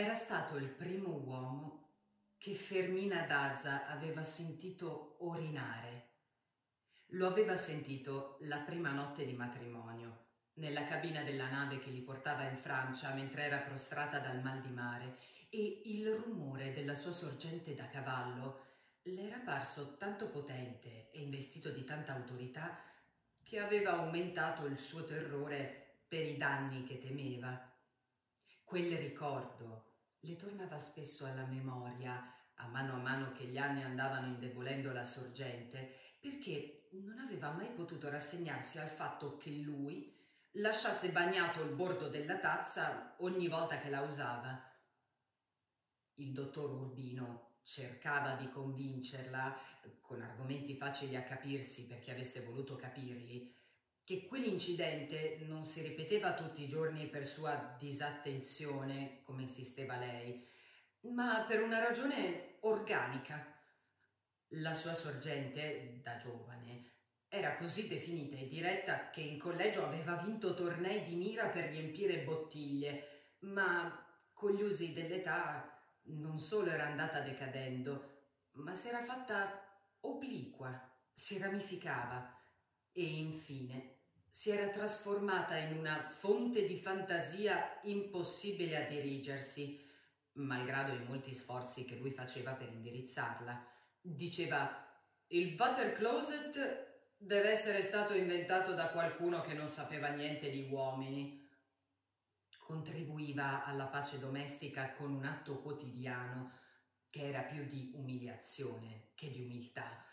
era stato il primo uomo che Fermina Dazza aveva sentito orinare. Lo aveva sentito la prima notte di matrimonio, nella cabina della nave che li portava in Francia mentre era prostrata dal mal di mare, e il rumore della sua sorgente da cavallo le era parso tanto potente e investito di tanta autorità che aveva aumentato il suo terrore per i danni che temeva. Quel ricordo le tornava spesso alla memoria a mano a mano che gli anni andavano indebolendo la sorgente, perché non aveva mai potuto rassegnarsi al fatto che lui lasciasse bagnato il bordo della tazza ogni volta che la usava. Il dottor Urbino cercava di convincerla, con argomenti facili a capirsi perché avesse voluto capirli, che quell'incidente non si ripeteva tutti i giorni per sua disattenzione, come insisteva lei, ma per una ragione organica. La sua sorgente, da giovane, era così definita e diretta che in collegio aveva vinto tornei di mira per riempire bottiglie, ma con gli usi dell'età non solo era andata decadendo, ma si era fatta obliqua, si ramificava e infine si era trasformata in una fonte di fantasia impossibile a dirigersi, malgrado i molti sforzi che lui faceva per indirizzarla. Diceva il water closet deve essere stato inventato da qualcuno che non sapeva niente di uomini. Contribuiva alla pace domestica con un atto quotidiano che era più di umiliazione che di umiltà.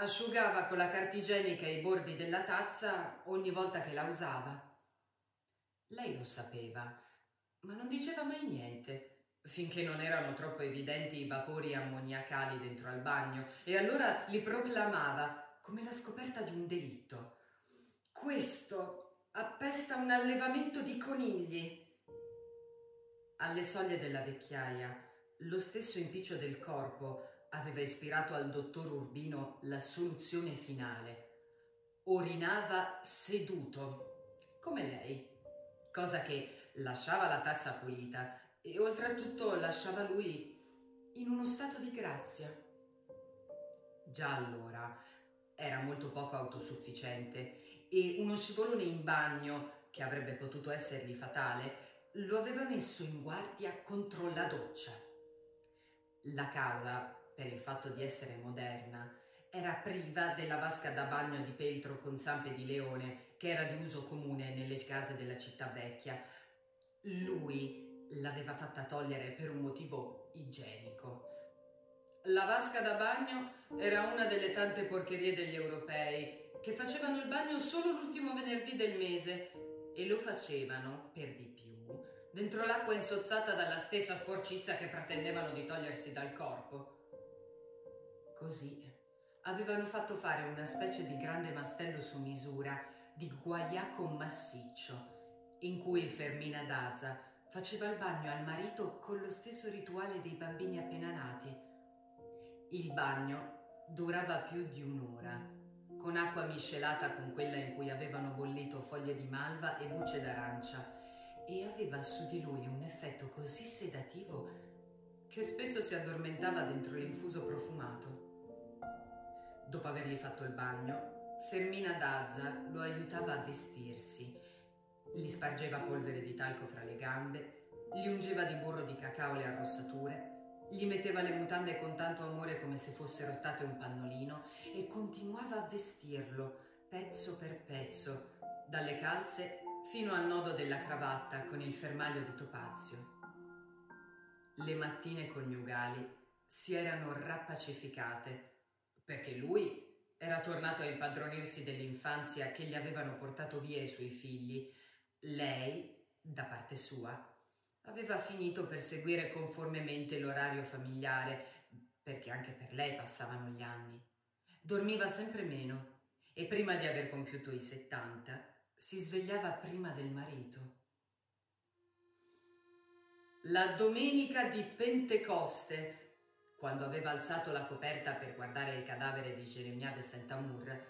Asciugava con la carta igienica i bordi della tazza ogni volta che la usava. Lei lo sapeva ma non diceva mai niente, finché non erano troppo evidenti i vapori ammoniacali dentro al bagno, e allora li proclamava come la scoperta di un delitto. Questo appesta un allevamento di conigli. Alle soglie della vecchiaia, lo stesso impiccio del corpo aveva ispirato al dottor Urbino la soluzione finale. Orinava seduto, come lei cosa che lasciava la tazza pulita e oltretutto lasciava lui in uno stato di grazia. Già allora era molto poco autosufficiente e uno scivolone in bagno, che avrebbe potuto essergli fatale, lo aveva messo in guardia contro la doccia. La casa, per il fatto di essere moderna, era priva della vasca da bagno di peltro con zampe di leone che era di uso comune nelle case della città vecchia. Lui l'aveva fatta togliere per un motivo igienico. La vasca da bagno era una delle tante porcherie degli europei che facevano il bagno solo l'ultimo venerdì del mese e lo facevano, per di più, dentro l'acqua insozzata dalla stessa sporcizia che pretendevano di togliersi dal corpo. Così avevano fatto fare una specie di grande mastello su misura di guaiaco massiccio, in cui Fermina Daza faceva il bagno al marito con lo stesso rituale dei bambini appena nati. Il bagno durava più di un'ora, con acqua miscelata con quella in cui avevano bollito foglie di malva e bucce d'arancia, e aveva su di lui un effetto così sedativo che spesso si addormentava dentro l'infuso profumato. Dopo avergli fatto il bagno, Fermina Dazza lo aiutava a vestirsi. Gli spargeva polvere di talco fra le gambe, gli ungeva di burro di cacao le arrossature, gli metteva le mutande con tanto amore come se fossero state un pannolino e continuava a vestirlo pezzo per pezzo, dalle calze fino al nodo della cravatta con il fermaglio di topazio. Le mattine coniugali si erano rappacificate perché lui era tornato a impadronirsi dell'infanzia che gli avevano portato via i suoi figli. Lei, da parte sua, aveva finito per seguire conformemente l'orario familiare, perché anche per lei passavano gli anni. Dormiva sempre meno e prima di aver compiuto i 70 si svegliava prima del marito. La domenica di Pentecoste quando aveva alzato la coperta per guardare il cadavere di Geremia de Saint-Amour,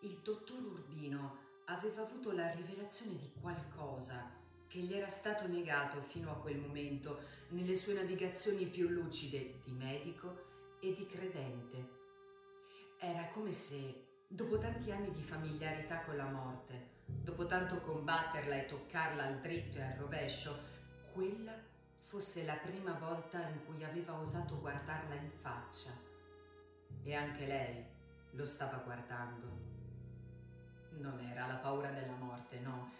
il dottor Urbino aveva avuto la rivelazione di qualcosa che gli era stato negato fino a quel momento nelle sue navigazioni più lucide di medico e di credente. Era come se, dopo tanti anni di familiarità con la morte, dopo tanto combatterla e toccarla al dritto e al rovescio, quella fosse la prima volta in cui aveva osato guardarla in faccia. E anche lei lo stava guardando. Non era la paura della morte, no.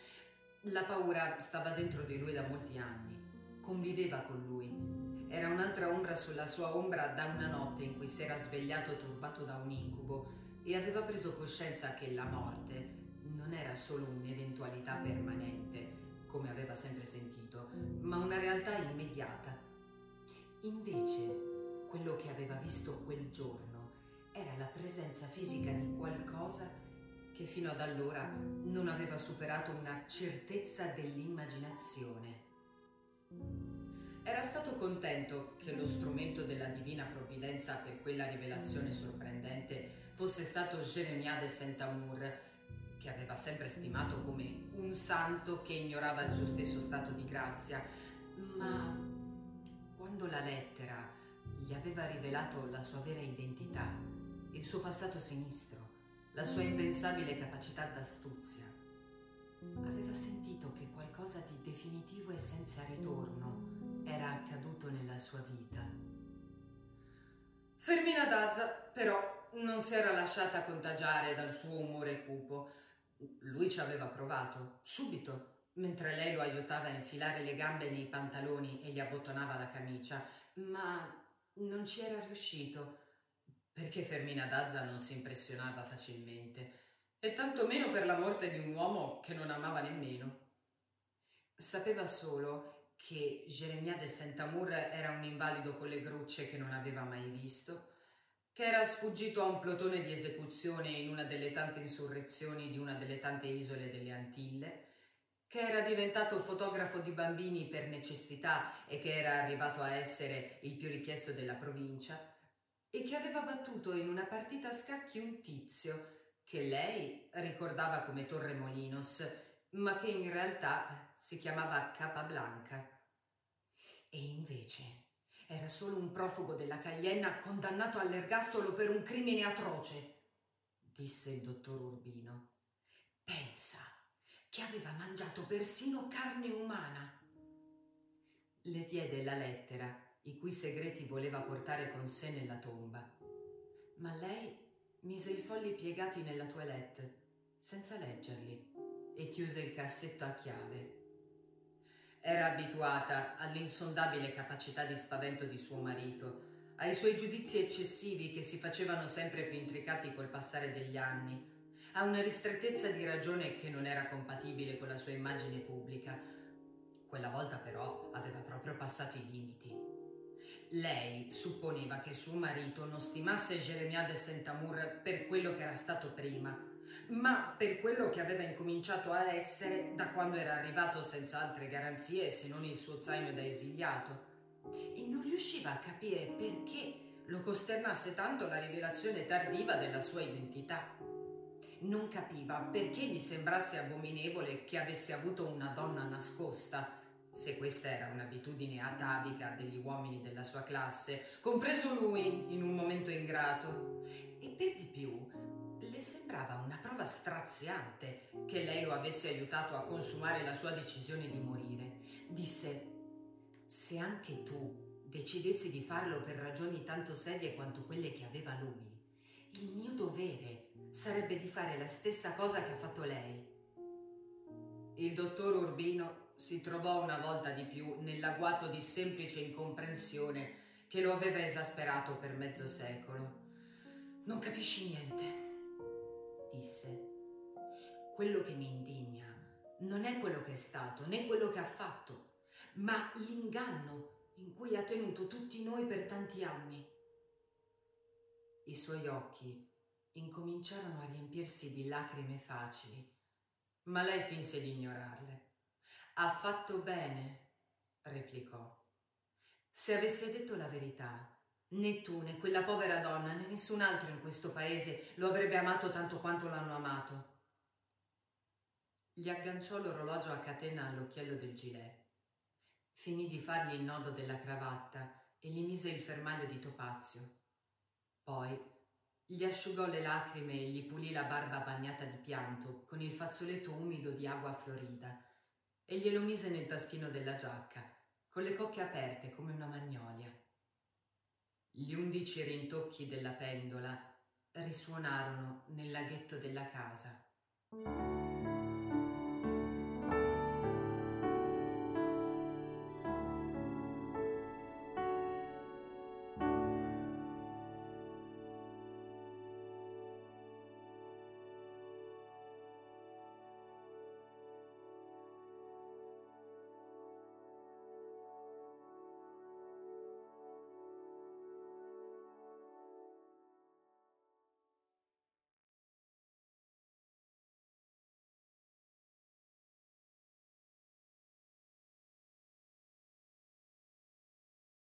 La paura stava dentro di lui da molti anni. Conviveva con lui. Era un'altra ombra sulla sua ombra da una notte in cui si era svegliato turbato da un incubo e aveva preso coscienza che la morte non era solo un'eventualità permanente, come aveva sempre sentito, ma una realtà immediata. Invece, quello che aveva visto quel giorno era la presenza fisica di qualcosa che fino ad allora non aveva superato una certezza dell'immaginazione. Era stato contento che lo strumento della divina provvidenza per quella rivelazione sorprendente fosse stato Geremia de Saint-Amour, che aveva sempre stimato come un santo che ignorava il suo stesso stato di grazia, ma quando la lettera gli aveva rivelato la sua vera identità, il suo passato sinistro, la sua impensabile capacità d'astuzia, aveva sentito che qualcosa di definitivo e senza ritorno era accaduto nella sua vita. Fermina Dazza, però, non si era lasciata contagiare dal suo umore cupo lui ci aveva provato, subito, mentre lei lo aiutava a infilare le gambe nei pantaloni e gli abbottonava la camicia, ma non ci era riuscito, perché Fermina Dazza non si impressionava facilmente, e tantomeno per la morte di un uomo che non amava nemmeno. Sapeva solo che Geremia de Saint-Amour era un invalido con le grucce che non aveva mai visto, che era sfuggito a un plotone di esecuzione in una delle tante insurrezioni di una delle tante isole delle Antille, che era diventato fotografo di bambini per necessità e che era arrivato a essere il più richiesto della provincia, e che aveva battuto in una partita a scacchi un tizio che lei ricordava come Torre Molinos, ma che in realtà si chiamava Capablanca. E invece era solo un profugo della Caglienna condannato all'ergastolo per un crimine atroce, disse il dottor Urbino. Pensa che aveva mangiato persino carne umana. Le diede la lettera, i cui segreti voleva portare con sé nella tomba. Ma lei mise i fogli piegati nella toilette, senza leggerli, e chiuse il cassetto a chiave. Era abituata all'insondabile capacità di spavento di suo marito, ai suoi giudizi eccessivi che si facevano sempre più intricati col passare degli anni, a una ristrettezza di ragione che non era compatibile con la sua immagine pubblica. Quella volta però aveva proprio passato i limiti. Lei supponeva che suo marito non stimasse Jeremia de Saint-Amour per quello che era stato prima, ma per quello che aveva incominciato a essere da quando era arrivato senza altre garanzie se non il suo zaino da esiliato. E non riusciva a capire perché lo costernasse tanto la rivelazione tardiva della sua identità. Non capiva perché gli sembrasse abominevole che avesse avuto una donna nascosta, se questa era un'abitudine atavica degli uomini della sua classe, compreso lui in un momento ingrato. E per di più, le sembrava una prova straziante che lei lo avesse aiutato a consumare la sua decisione di morire. Disse, se anche tu decidessi di farlo per ragioni tanto serie quanto quelle che aveva lui, il mio dovere sarebbe di fare la stessa cosa che ha fatto lei. Il dottor Urbino si trovò una volta di più nell'agguato di semplice incomprensione che lo aveva esasperato per mezzo secolo. Non capisci niente, disse. Quello che mi indigna non è quello che è stato, né quello che ha fatto, ma l'inganno in cui ha tenuto tutti noi per tanti anni. I suoi occhi incominciarono a riempirsi di lacrime facili, ma lei finse di ignorarle. Ha fatto bene, replicò. Se avesse detto la verità, Né tu, né quella povera donna, né nessun altro in questo paese lo avrebbe amato tanto quanto l'hanno amato. gli agganciò l'orologio a catena all'occhiello del gilet. Finì di fargli il nodo della cravatta e gli mise il fermaglio di topazio. Poi gli asciugò le lacrime e gli pulì la barba bagnata di pianto con il fazzoletto umido di acqua florida e glielo mise nel taschino della giacca, con le cocche aperte come una magnolia. Gli undici rintocchi della pendola risuonarono nel laghetto della casa.